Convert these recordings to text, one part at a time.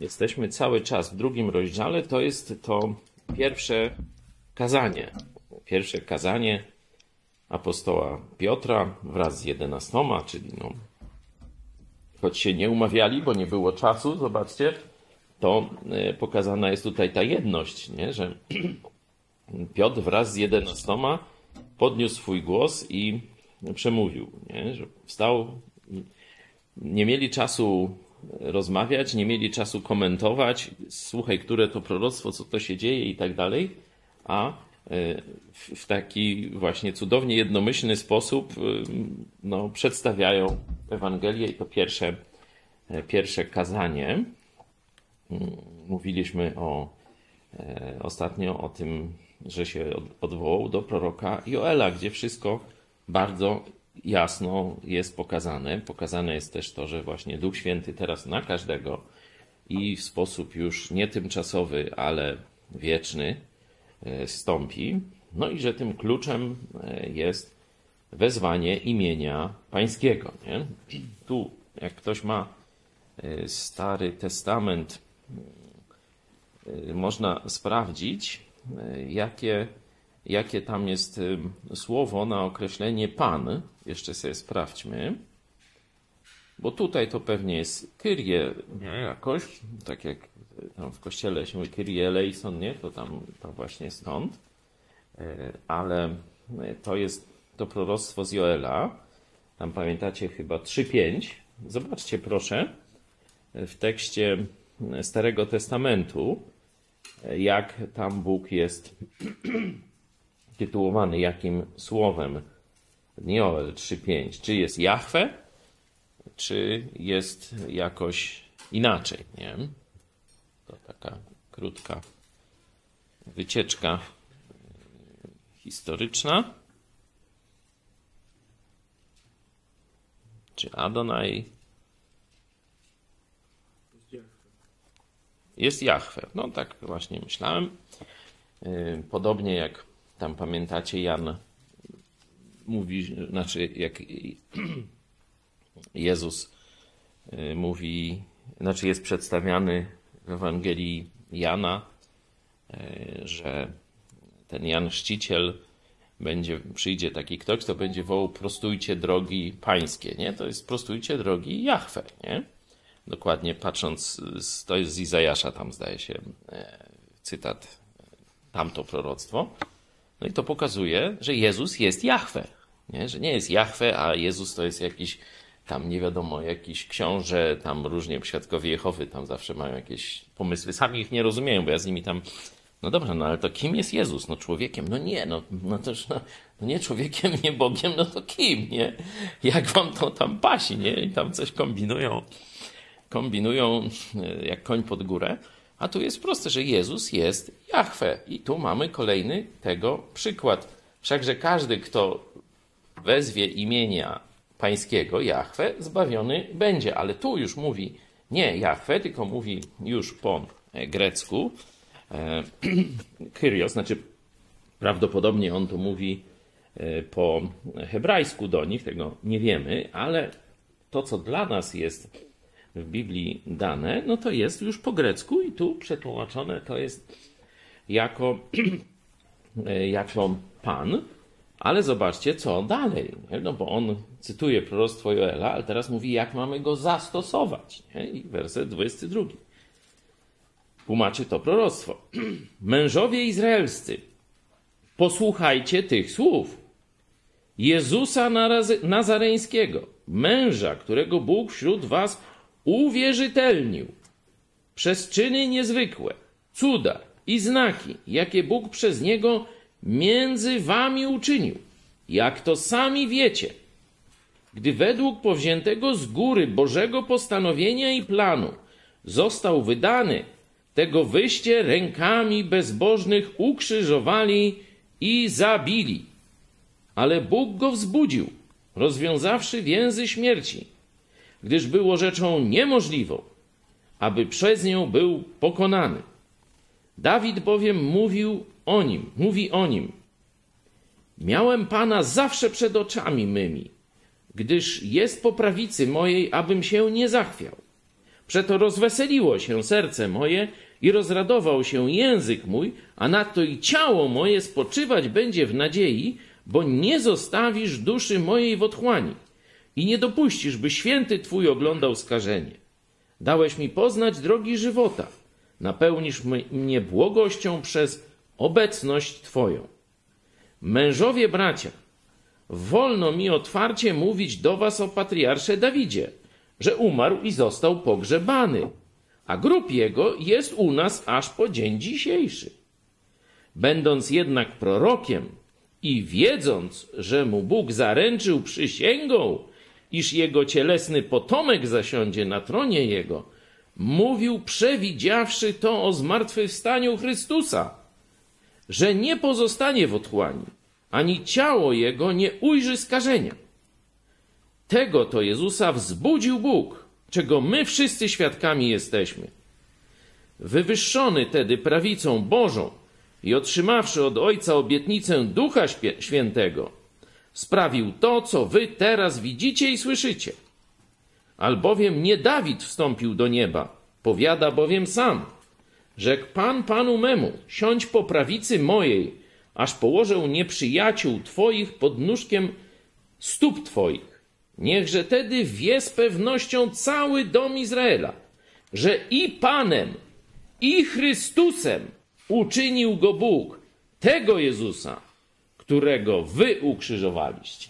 jesteśmy cały czas w drugim rozdziale, to jest to pierwsze kazanie. Pierwsze kazanie apostoła Piotra wraz z jedenastoma, czyli no, choć się nie umawiali, bo nie było czasu, zobaczcie, to e, pokazana jest tutaj ta jedność, nie? że Piotr wraz z jedenastoma podniósł swój głos i przemówił, nie? że wstał, nie mieli czasu rozmawiać, nie mieli czasu komentować, słuchaj, które to proroctwo, co to się dzieje i tak dalej, a e, w taki właśnie cudownie jednomyślny sposób e, no, przedstawiają Ewangelię i to pierwsze, e, pierwsze kazanie. Mm, mówiliśmy o, ostatnio o tym, że się odwołał do proroka Joela, gdzie wszystko bardzo jasno jest pokazane. Pokazane jest też to, że właśnie Duch Święty teraz na każdego i w sposób już nie tymczasowy, ale wieczny e, stąpi. No i że tym kluczem e, jest wezwanie imienia Pańskiego. Nie? Tu, jak ktoś ma e, Stary Testament, można sprawdzić, jakie jakie tam jest słowo na określenie Pan. Jeszcze sobie sprawdźmy. Bo tutaj to pewnie jest Kyrie jakoś, tak jak tam w kościele się mówi Kyrie eleison, nie? To tam to właśnie stąd. E, ale to jest to proroctwo z Joela. Tam pamiętacie chyba 3.5. Zobaczcie proszę w tekście Starego Testamentu, jak tam Bóg jest tytułowany jakim słowem Joel 3.5? Czy jest Jahwe, czy jest jakoś inaczej, nie? To taka krótka wycieczka historyczna. Czy Adonai jest Jahwe? No tak właśnie myślałem. Y, podobnie jak tam pamiętacie, Jan mówi, znaczy jak Jezus y, mówi, znaczy jest przedstawiany w Ewangelii Jana, y, że ten Jan Chrzciciel będzie, przyjdzie taki ktoś, kto będzie wołał prostujcie drogi pańskie, nie? To jest prostujcie drogi Jahwe, nie? Dokładnie patrząc, to jest z Izajasza tam zdaje się e, cytat, tamto proroctwo. No i to pokazuje, że Jezus jest Jahwe. Nie? Że nie jest Jahwe, a Jezus to jest jakiś tam nie wiadomo, jakiś książę, tam różnie świadkowie Jehowy tam zawsze mają jakieś pomysły. Sami ich nie rozumieją, bo ja z nimi tam no dobrze, no ale to kim jest Jezus? No człowiekiem? No nie, no, no też no, no nie człowiekiem, nie Bogiem, no to kim, nie? Jak wam to tam pasi, nie? I tam coś kombinują, kombinują e, jak koń pod górę. A tu jest proste, że Jezus jest Jahwe. I tu mamy kolejny tego przykład. Wszakże każdy, kto wezwie imienia pańskiego, Jahwe, zbawiony będzie. Ale tu już mówi nie Jahwe, tylko mówi już po grecku e, Kyrios, znaczy prawdopodobnie on to mówi e, po hebrajsku do nich, tego nie wiemy, ale to, co dla nas jest w Biblii dane, no to jest już po grecku i tu przetłumaczone to jest jako, jako Pan, ale zobaczcie, co dalej. Nie? No bo on cytuje proroctwo Joela, ale teraz mówi, jak mamy go zastosować. Nie? I werset 22. Tłumaczy to proroctwo. Mężowie izraelscy, posłuchajcie tych słów. Jezusa Nazareńskiego, męża, którego Bóg wśród was uwierzytelnił. Przez czyny niezwykłe, cuda i znaki, jakie Bóg przez niego między wami uczynił, jak to sami wiecie, gdy według powziętego z góry Bożego postanowienia i planu został wydany, tego wyście rękami bezbożnych ukrzyżowali i zabili. Ale Bóg go wzbudził, rozwiązawszy więzy śmierci gdyż było rzeczą niemożliwą, aby przez nią był pokonany. Dawid bowiem mówił o nim, mówi o nim. Miałem Pana zawsze przed oczami mymi, gdyż jest po prawicy mojej, abym się nie zachwiał. Przeto rozweseliło się serce moje i rozradował się język mój, a nadto i ciało moje spoczywać będzie w nadziei, bo nie zostawisz duszy mojej w otchłani i nie dopuścisz, by święty Twój oglądał skażenie. Dałeś mi poznać drogi żywota, napełnisz mnie błogością przez obecność Twoją. Mężowie bracia, wolno mi otwarcie mówić do Was o patriarsze Dawidzie, że umarł i został pogrzebany, a grób jego jest u nas aż po dzień dzisiejszy. Będąc jednak prorokiem i wiedząc, że mu Bóg zaręczył przysięgą, iż jego cielesny potomek zasiądzie na tronie jego, mówił, przewidziawszy to o zmartwychwstaniu Chrystusa, że nie pozostanie w otchłani, ani ciało jego nie ujrzy skażenia. Tego to Jezusa wzbudził Bóg, czego my wszyscy świadkami jesteśmy. Wywyższony tedy prawicą Bożą i otrzymawszy od Ojca obietnicę Ducha Świętego, sprawił to, co wy teraz widzicie i słyszycie. Albowiem nie Dawid wstąpił do nieba, powiada bowiem sam. Rzekł Pan Panu memu, siądź po prawicy mojej, aż położę nieprzyjaciół Twoich pod nóżkiem stóp Twoich. Niechże tedy wie z pewnością cały dom Izraela, że i Panem, i Chrystusem uczynił go Bóg, tego Jezusa, którego wy ukrzyżowaliście.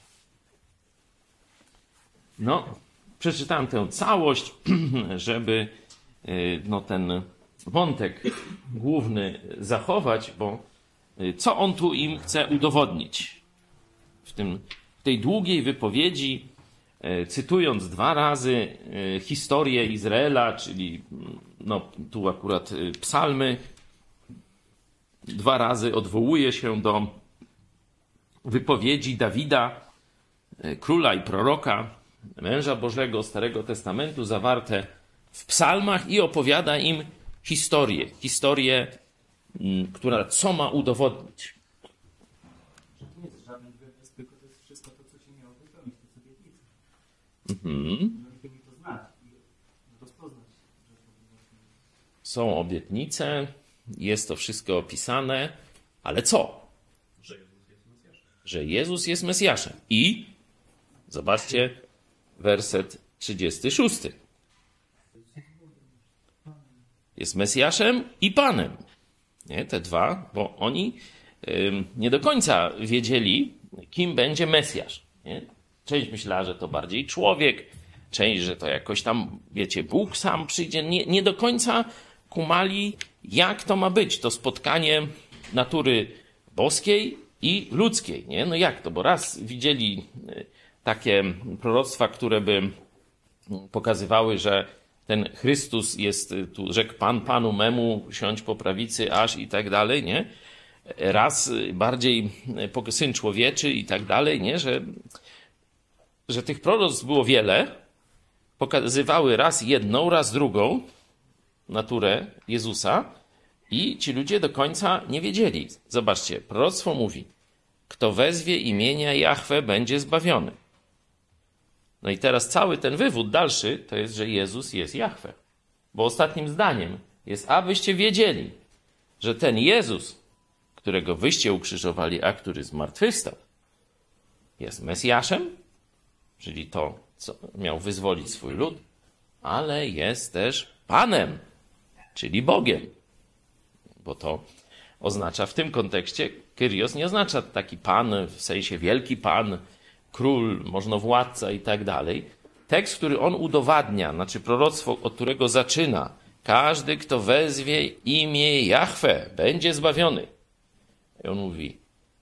No, przeczytałem tę całość, żeby y, no, ten wątek główny zachować, bo y, co on tu im chce udowodnić? W, tym, w tej długiej wypowiedzi, y, cytując dwa razy historię Izraela, czyli no, tu akurat psalmy, dwa razy odwołuje się do wypowiedzi Dawida, e, króla i proroka, męża Bożego Starego Testamentu, zawarte w psalmach i opowiada im historię. Historię, mm, która co ma udowodnić. Mhm. Rozpoznać. Są obietnice, jest to wszystko opisane, ale co? Że Jezus jest Mesjaszem. I zobaczcie werset 36. Jest Mesjaszem i Panem. Nie? Te dwa, bo oni nie do końca wiedzieli, kim będzie Mesjasz. Nie? Część myślała, że to bardziej człowiek, część, że to jakoś tam, wiecie, Bóg sam przyjdzie. Nie, nie do końca kumali, jak to ma być. To spotkanie natury boskiej i ludzkiej. Nie? No jak to? Bo raz widzieli e, takie proroctwa, które by pokazywały, że ten Chrystus jest, e, tu rzekł Pan Panu memu, siądź po prawicy, aż i tak dalej, nie? Raz bardziej e, syn człowieczy i tak dalej, nie? Że, że tych proroctw było wiele, pokazywały raz jedną, raz drugą naturę Jezusa, i ci ludzie do końca nie wiedzieli. Zobaczcie, proroctwo mówi, kto wezwie imienia Jahwe będzie zbawiony. No i teraz cały ten wywód dalszy to jest, że Jezus jest Jahwe. Bo ostatnim zdaniem jest, abyście wiedzieli, że ten Jezus, którego wyście ukrzyżowali, a który zmartwychwstał, jest Mesjaszem, czyli to, co miał wyzwolić swój lud, ale jest też Panem, czyli Bogiem bo to oznacza w tym kontekście, Kyrios nie oznacza taki pan, w sensie wielki pan, król, możnowładca i tak dalej. Tekst, który on udowadnia, znaczy proroctwo, od którego zaczyna, każdy, kto wezwie imię Jahwe, będzie zbawiony. I on mówi,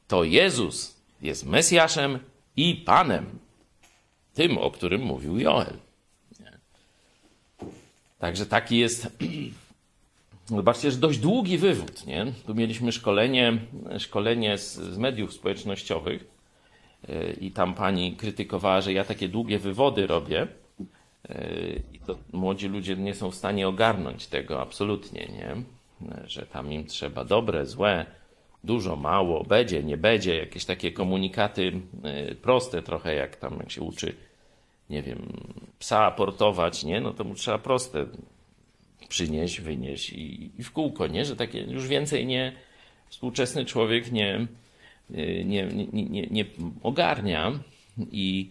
to Jezus jest Mesjaszem i Panem, tym, o którym mówił Joel. Także taki jest Zobaczcie, że dość długi wywód. Nie? Tu mieliśmy szkolenie, szkolenie z, z mediów społecznościowych yy, i tam pani krytykowała, że ja takie długie wywody robię yy, i to młodzi ludzie nie są w stanie ogarnąć tego absolutnie, nie? że tam im trzeba dobre, złe, dużo, mało, będzie, nie będzie, jakieś takie komunikaty yy, proste trochę, jak tam jak się uczy, nie wiem, psa portować, nie? no to mu trzeba proste przynieś, wynieś i, i w kółko, nie? Że takie już więcej nie, współczesny człowiek nie, nie, nie, nie, nie ogarnia i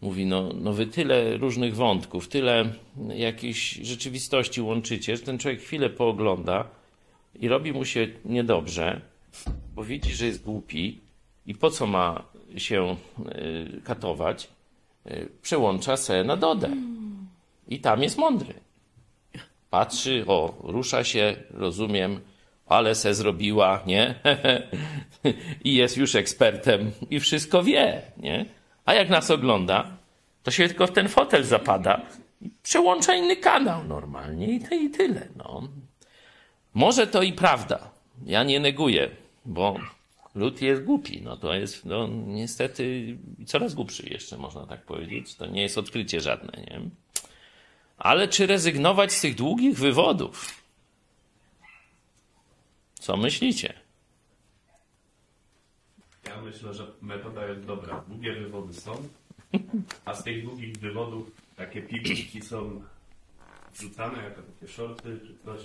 mówi, no, no wy tyle różnych wątków, tyle jakiejś rzeczywistości łączycie, że ten człowiek chwilę poogląda i robi mu się niedobrze, bo widzi, że jest głupi i po co ma się y, katować, y, przełącza se na Dodę. I tam jest mądry. Patrzy, o, rusza się, rozumiem, ale se zrobiła, nie? I jest już ekspertem i wszystko wie, nie? A jak nas ogląda, to się tylko w ten fotel zapada, przełącza inny kanał normalnie i, te, i tyle, no. Może to i prawda. Ja nie neguję, bo lud jest głupi. No to jest, no niestety, coraz głupszy jeszcze, można tak powiedzieć. To nie jest odkrycie żadne, nie? Ale czy rezygnować z tych długich wywodów? Co myślicie? Ja myślę, że metoda jest dobra. Długie wywody są, a z tych długich wywodów takie pigułki są wrzucane jako takie shorty czy coś.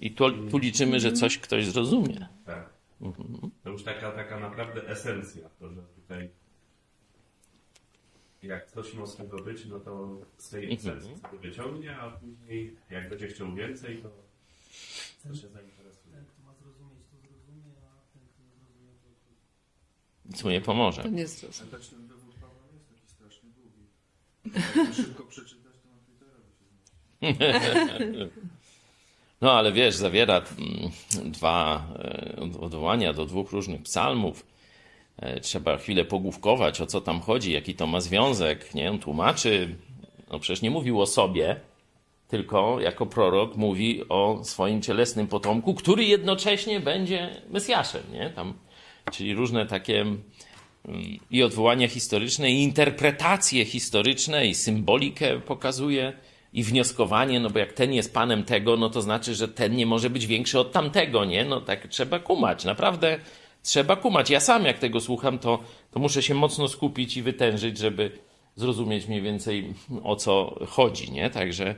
I tu, tu liczymy, że coś ktoś zrozumie. Tak. To już taka, taka naprawdę esencja, to że tutaj jak coś ma z tego być, no to z tej esencji sobie wyciągnie, a później jak będzie chciał więcej, to, to się zainteresuje. Ten, kto ma zrozumieć, to zrozumie, a ten, kto nie zrozumie, to... Co nie pomoże. To nie. Ale ten wywód Pawła nie jest taki strasznie długi. Jak szybko przeczytać, to na Twittera. No ale wiesz, zawiera mm, dwa e, odwołania do dwóch różnych psalmów. E, Trzeba chwilę pogłówkować, o co tam chodzi, jaki to ma związek. Nie? On tłumaczy, no przecież nie mówił o sobie, tylko jako prorok mówi o swoim cielesnym potomku, który jednocześnie będzie Mesjaszem. Nie? Tam, czyli różne takie mm, i odwołania historyczne, i interpretacje historyczne, i symbolikę pokazuje, i wnioskowanie, no bo jak ten jest panem tego, no to znaczy, że ten nie może być większy od tamtego, nie? No tak trzeba kumać, naprawdę trzeba kumać. Ja sam jak tego słucham, to, to muszę się mocno skupić i wytężyć, żeby zrozumieć mniej więcej o co chodzi, nie? Także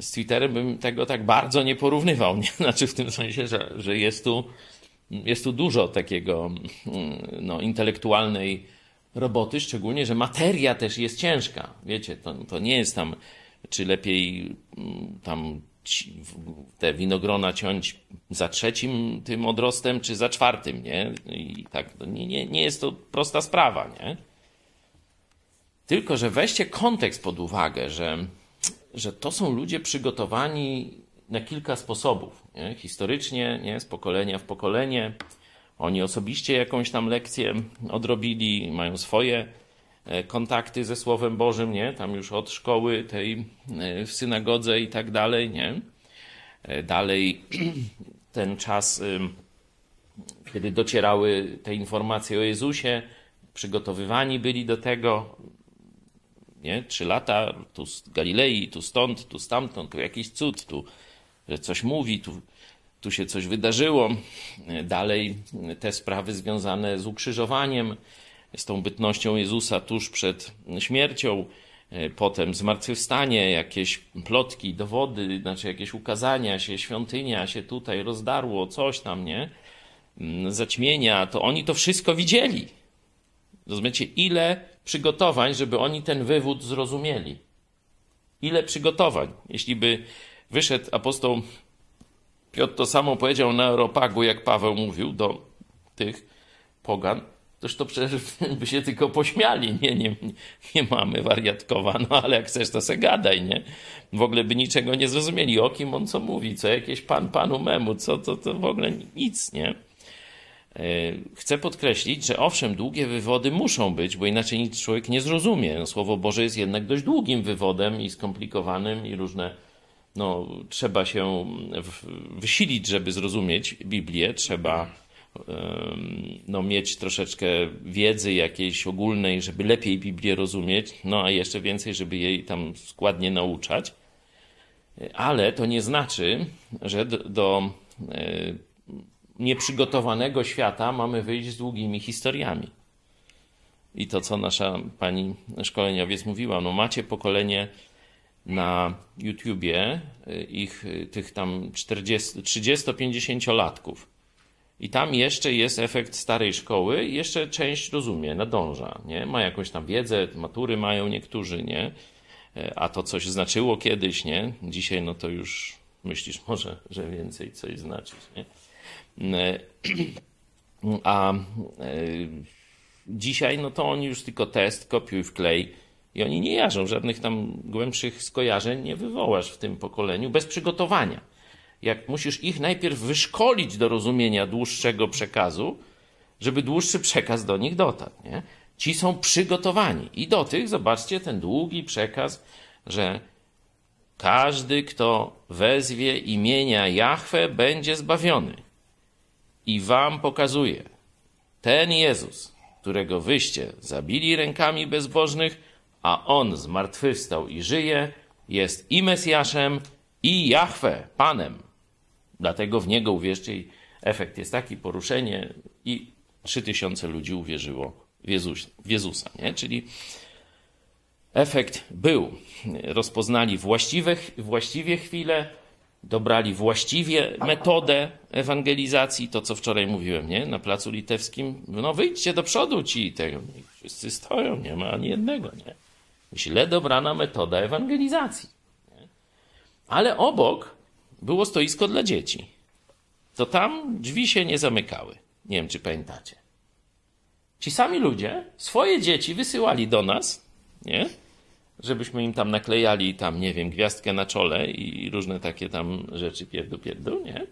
z Twitterem bym tego tak bardzo nie porównywał, nie? Znaczy w tym sensie, że, że jest tu jest tu dużo takiego mm, no, intelektualnej roboty, szczególnie, że materia też jest ciężka. Wiecie, to, to nie jest tam, czy lepiej mm, tam te winogrona ciąć za trzecim tym odrostem, czy za czwartym, nie? I tak, nie, nie, nie jest to prosta sprawa, nie? Tylko, że weźcie kontekst pod uwagę, że, że to są ludzie przygotowani na kilka sposobów. Nie? Historycznie, nie? z pokolenia w pokolenie. Oni osobiście jakąś tam lekcję odrobili, mają swoje kontakty ze Słowem Bożym, nie? Tam już od szkoły tej e, w synagodze i tak dalej, nie? E, Dalej ten czas, kiedy docierały te informacje o Jezusie, przygotowywani byli do tego, nie? Trzy lata, tu z Galilei, tu stąd, tu stamtąd, tu jakiś cud, tu że coś mówi, tu, tu się coś wydarzyło. Dalej te sprawy związane z ukrzyżowaniem, z tą bytnością Jezusa tuż przed śmiercią, potem zmartwychwstanie, jakieś plotki, dowody, znaczy jakieś ukazania się, świątynia się tutaj rozdarło, coś tam, nie? Zaćmienia, to oni to wszystko widzieli. Rozumiecie, ile przygotowań, żeby oni ten wywód zrozumieli. Ile przygotowań. Jeśli by wyszedł apostoł Piotr to samo powiedział na Aeropagu, jak Paweł mówił do tych pogan, toż to przecież by się tylko pośmiali. Nie, nie, nie mamy wariatkowa, no ale jak chcesz, to se gadaj, nie? W ogóle by niczego nie zrozumieli, o kim on co mówi, co jakieś pan panu memu, co to, to w ogóle nic, nie? E, Chcę podkreślić, że owszem, długie wywody muszą być, bo inaczej nic człowiek nie zrozumie. No, Słowo Boże jest jednak dość długim wywodem i skomplikowanym i różne, no, trzeba się wysilić, żeby zrozumieć Biblię, trzeba no, mieć troszeczkę wiedzy jakiejś ogólnej, żeby lepiej Biblię rozumieć, no a jeszcze więcej, żeby jej tam składnie nauczać. Ale to nie znaczy, że do, do e, nieprzygotowanego świata mamy wyjść z długimi historiami. I to, co nasza pani szkoleniowiec mówiła, no macie pokolenie na YouTubie y, ich, tych tam 40, 30-50-latków. I tam jeszcze jest efekt starej szkoły jeszcze część rozumie, nadąża, nie? Ma jakąś tam wiedzę, matury mają niektórzy, nie? E, a to coś znaczyło kiedyś, nie? Dzisiaj no to już myślisz może, że więcej coś znaczyć, nie? E, a e, dzisiaj no to oni już tylko test, kopiuj wklej i oni nie jarzą, żadnych tam głębszych skojarzeń nie wywołasz w tym pokoleniu bez przygotowania. Jak musisz ich najpierw wyszkolić do rozumienia dłuższego przekazu, żeby dłuższy przekaz do nich dotarł. Nie? Ci są przygotowani. I do tych, zobaczcie, ten długi przekaz, że każdy, kto wezwie imienia Jahwe, będzie zbawiony. I wam pokazuje, ten Jezus, którego wyście zabili rękami bezbożnych, a on zmartwychwstał i żyje, jest i Mesjaszem, i Jahwe, Panem. Dlatego w niego uwierzcie i efekt jest taki, poruszenie i trzy tysiące ludzi uwierzyło w, Jezus, w Jezusa. Nie? Czyli efekt był. Rozpoznali właściwe, właściwie chwilę, dobrali właściwie metodę ewangelizacji, to co wczoraj mówiłem, nie? Na placu litewskim, no wyjdźcie do przodu ci tego. Wszyscy stoją, nie ma ani jednego, nie? Źle dobrana metoda ewangelizacji. Ale obok było stoisko dla dzieci. To tam drzwi się nie zamykały. Nie wiem, czy pamiętacie. Ci sami ludzie swoje dzieci wysyłali do nas, nie? Żebyśmy im tam naklejali tam, nie wiem, gwiazdkę na czole i różne takie tam rzeczy pierdu pierdu, nie?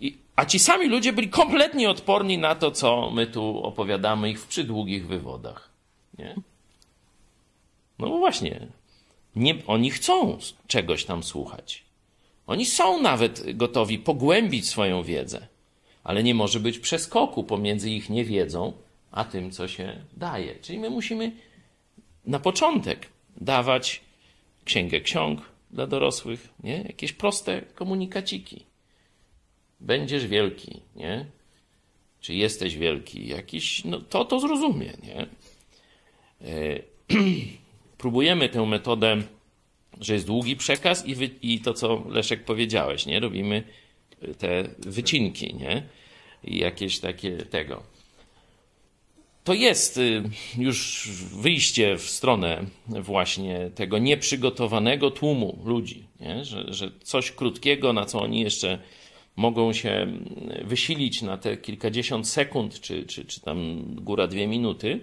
I, a ci sami ludzie byli kompletnie odporni na to, co my tu opowiadamy ich w przydługich wywodach, nie? No właśnie, nie, oni chcą czegoś tam słuchać. Oni są nawet gotowi pogłębić swoją wiedzę, ale nie może być przeskoku pomiędzy ich niewiedzą a tym, co się daje. Czyli my musimy na początek dawać księgę ksiąg dla dorosłych, nie? jakieś proste komunikaciki. Będziesz wielki, nie? Czy jesteś wielki? Jakiś, no to to zrozumie, nie? E, próbujemy tę metodę, że jest długi przekaz i, wy, i to, co Leszek powiedziałeś, nie? Robimy te wycinki, nie? I jakieś takie tego. To jest y, już wyjście w stronę właśnie tego nieprzygotowanego tłumu ludzi, nie? Że, że coś krótkiego, na co oni jeszcze mogą się wysilić na te kilkadziesiąt sekund, czy, czy, czy tam góra dwie minuty,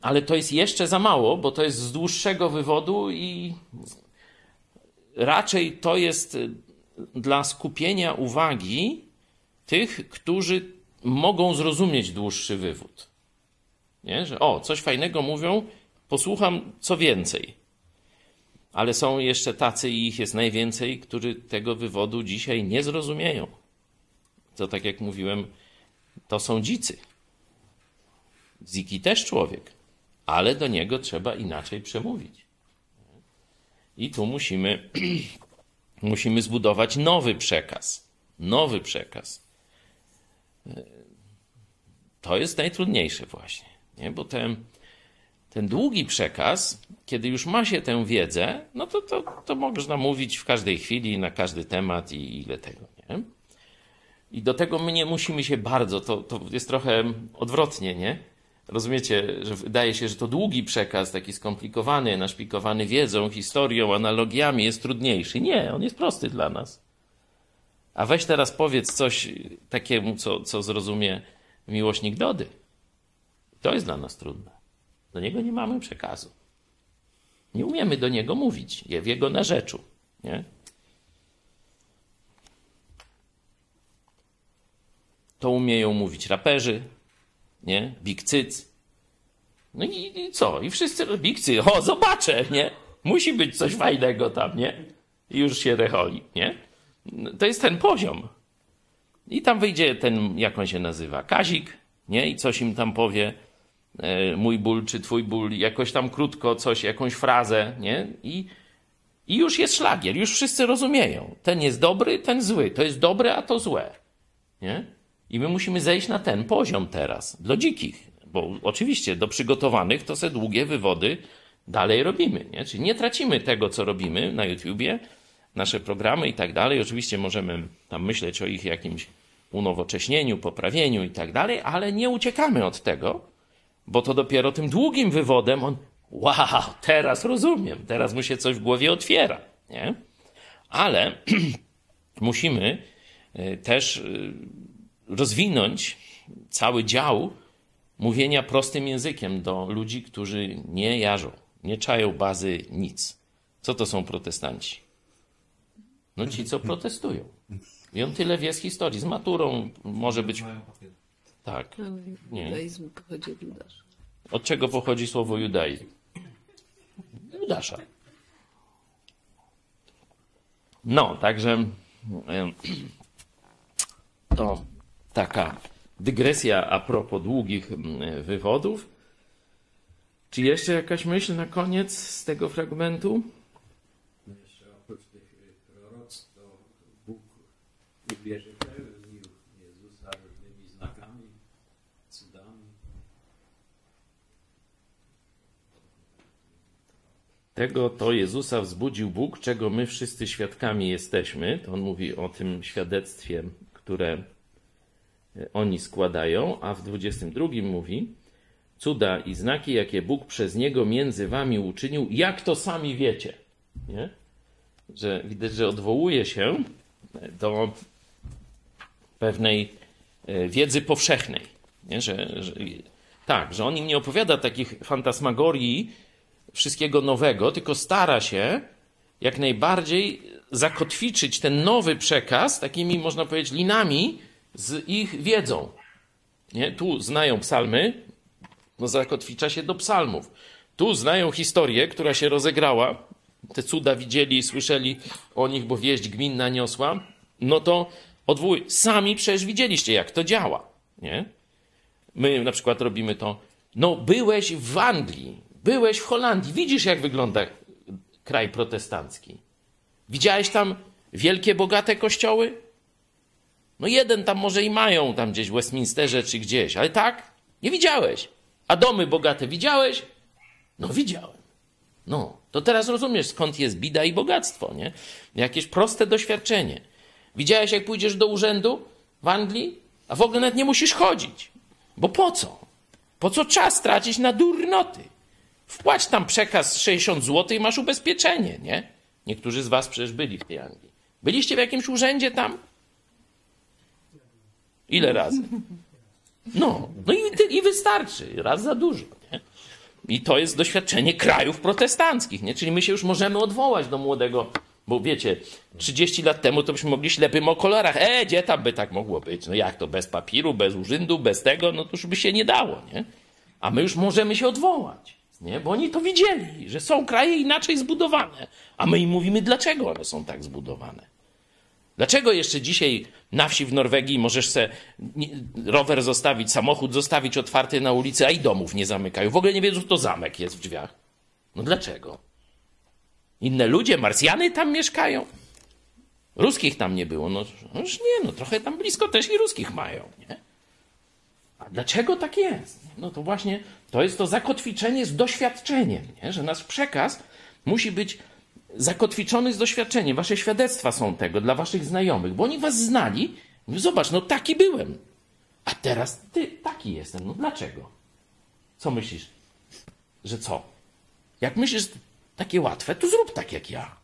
ale to jest jeszcze za mało, bo to jest z dłuższego wywodu i raczej to jest y, dla skupienia uwagi tych, którzy mogą zrozumieć dłuższy wywód. Nie? Że o, coś fajnego mówią, posłucham co więcej. Ale są jeszcze tacy, i ich jest najwięcej, którzy tego wywodu dzisiaj nie zrozumieją. To tak jak mówiłem, to są dzicy. Ziki też człowiek ale do niego trzeba inaczej przemówić. I tu musimy, musimy zbudować nowy przekaz. Nowy przekaz. To jest najtrudniejsze właśnie, nie? bo ten, ten długi przekaz, kiedy już ma się tę wiedzę, no to, to, to można mówić w każdej chwili, na każdy temat i ile tego, nie? I do tego my nie musimy się bardzo, to, to jest trochę odwrotnie, nie? Rozumiecie, że wydaje się, że to długi przekaz, taki skomplikowany, naszpikowany wiedzą, historią, analogiami jest trudniejszy. Nie, on jest prosty dla nas. A weź teraz powiedz coś takiemu, co, co zrozumie miłośnik Dody. To jest dla nas trudne. Do niego nie mamy przekazu. Nie umiemy do niego mówić, je w jego narzeczu. Nie? To umieją mówić raperzy, nie? Big Cyc. No i, i, co? I wszyscy, Big Cyc, o, zobaczę, nie? Musi być coś fajnego tam, nie? I już się recholi, nie? To jest ten poziom. I tam wyjdzie ten, jak on się nazywa, Kazik, nie? I coś im tam powie, e, mój ból czy twój ból, jakoś tam krótko coś, jakąś frazę, nie? I, I już jest szlagier, już wszyscy rozumieją. Ten jest dobry, ten zły. To jest dobre, a to złe. Nie? I my musimy zejść na ten poziom teraz, dla dzikich. Bo oczywiście do przygotowanych to se długie wywody dalej robimy. Nie? Czyli nie tracimy tego, co robimy na YouTubie, nasze programy i tak dalej. Oczywiście możemy tam myśleć o ich jakimś unowocześnieniu, poprawieniu i tak dalej, ale nie uciekamy od tego, bo to dopiero tym długim wywodem on, wow, teraz rozumiem, teraz mu się coś w głowie otwiera. Nie? Ale musimy y, też y, rozwinąć cały dział mówienia prostym językiem do ludzi, którzy nie jarzą, nie czają bazy nic. Co to są protestanci? No ci, co protestują. I on tyle wie z historii. Z maturą może być. Tak. Nie. Judaizm pochodzi od Judasza. Od czego pochodzi słowo judaizm? Judasza. No, także to taka dygresja a propos długich mm, wywodów. Czy jeszcze jakaś myśl na koniec z tego fragmentu? No jeszcze oprócz tych y, proroctw, to Bóg uwierzytelnił Jezusa różnymi znakami, cudami. Tego to Jezusa wzbudził Bóg, czego my wszyscy świadkami jesteśmy. To on mówi o tym świadectwie, które oni składają, a w 22 mówi: Cuda i znaki, jakie Bóg przez niego między wami uczynił, jak to sami wiecie. Nie? Że widać, że odwołuje się do pewnej e, wiedzy powszechnej. Nie? Że, że, tak, że on im nie opowiada takich fantasmagorii, wszystkiego nowego, tylko stara się jak najbardziej zakotwiczyć ten nowy przekaz takimi, można powiedzieć, linami z ich wiedzą. Nie? Tu znają psalmy, no zakotwicza się do psalmów. Tu znają historię, która się rozegrała, te cuda widzieli, słyszeli o nich, bo wieść gminna niosła, no to odwołuj. Sami przecież widzieliście, jak to działa. Nie? My na przykład robimy to. No, byłeś w Anglii, byłeś w Holandii, widzisz, jak wygląda kraj protestancki. Widziałeś tam wielkie, bogate kościoły? No, jeden tam może i mają, tam gdzieś w Westminsterze czy gdzieś, ale tak, nie widziałeś. A domy bogate widziałeś? No, widziałem. No, to teraz rozumiesz, skąd jest bida i bogactwo, nie? Jakieś proste doświadczenie. Widziałeś, jak pójdziesz do urzędu w Anglii? A w ogóle nawet nie musisz chodzić. Bo po co? Po co czas tracić na durnoty? Wpłać tam przekaz 60 zł i masz ubezpieczenie, nie? Niektórzy z was przecież byli w tej Anglii. Byliście w jakimś urzędzie tam? Ile razy? No, no i, i wystarczy. Raz za dużo, nie? I to jest doświadczenie krajów protestanckich, nie? Czyli my się już możemy odwołać do młodego, bo wiecie, 30 lat temu to byśmy mogli ślepym o kolorach. E, gdzie tam by tak mogło być? No jak to, bez papiru, bez urzędu, bez tego? No to już by się nie dało, nie? A my już możemy się odwołać, nie? Bo oni to widzieli, że są kraje inaczej zbudowane. A my im mówimy, dlaczego one są tak zbudowane. Dlaczego jeszcze dzisiaj na wsi w Norwegii możesz se rower zostawić, samochód zostawić otwarty na ulicy, a i domów nie zamykają? W ogóle nie wiedzą, to zamek jest w drzwiach. No dlaczego? Inne ludzie, Marsjany tam mieszkają. Ruskich tam nie było. No, no już nie, no trochę tam blisko też i ruskich mają, nie? A dlaczego tak jest? No to właśnie to jest to zakotwiczenie z doświadczeniem, nie? że nasz przekaz musi być zakotwiczony z doświadczeniem. Wasze świadectwa są tego dla waszych znajomych, bo oni was znali. Zobacz, no taki byłem. A teraz ty taki jestem. No dlaczego? Co myślisz? Że co? Jak myślisz, takie łatwe, to zrób tak jak ja.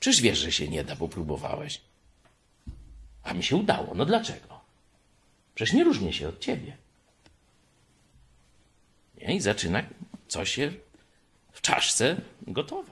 Przecież wiesz, że się nie da, bo próbowałeś. A mi się udało. No dlaczego? Przecież nie różnię się od ciebie. Nie? I zaczyna coś się w czaszce gotować.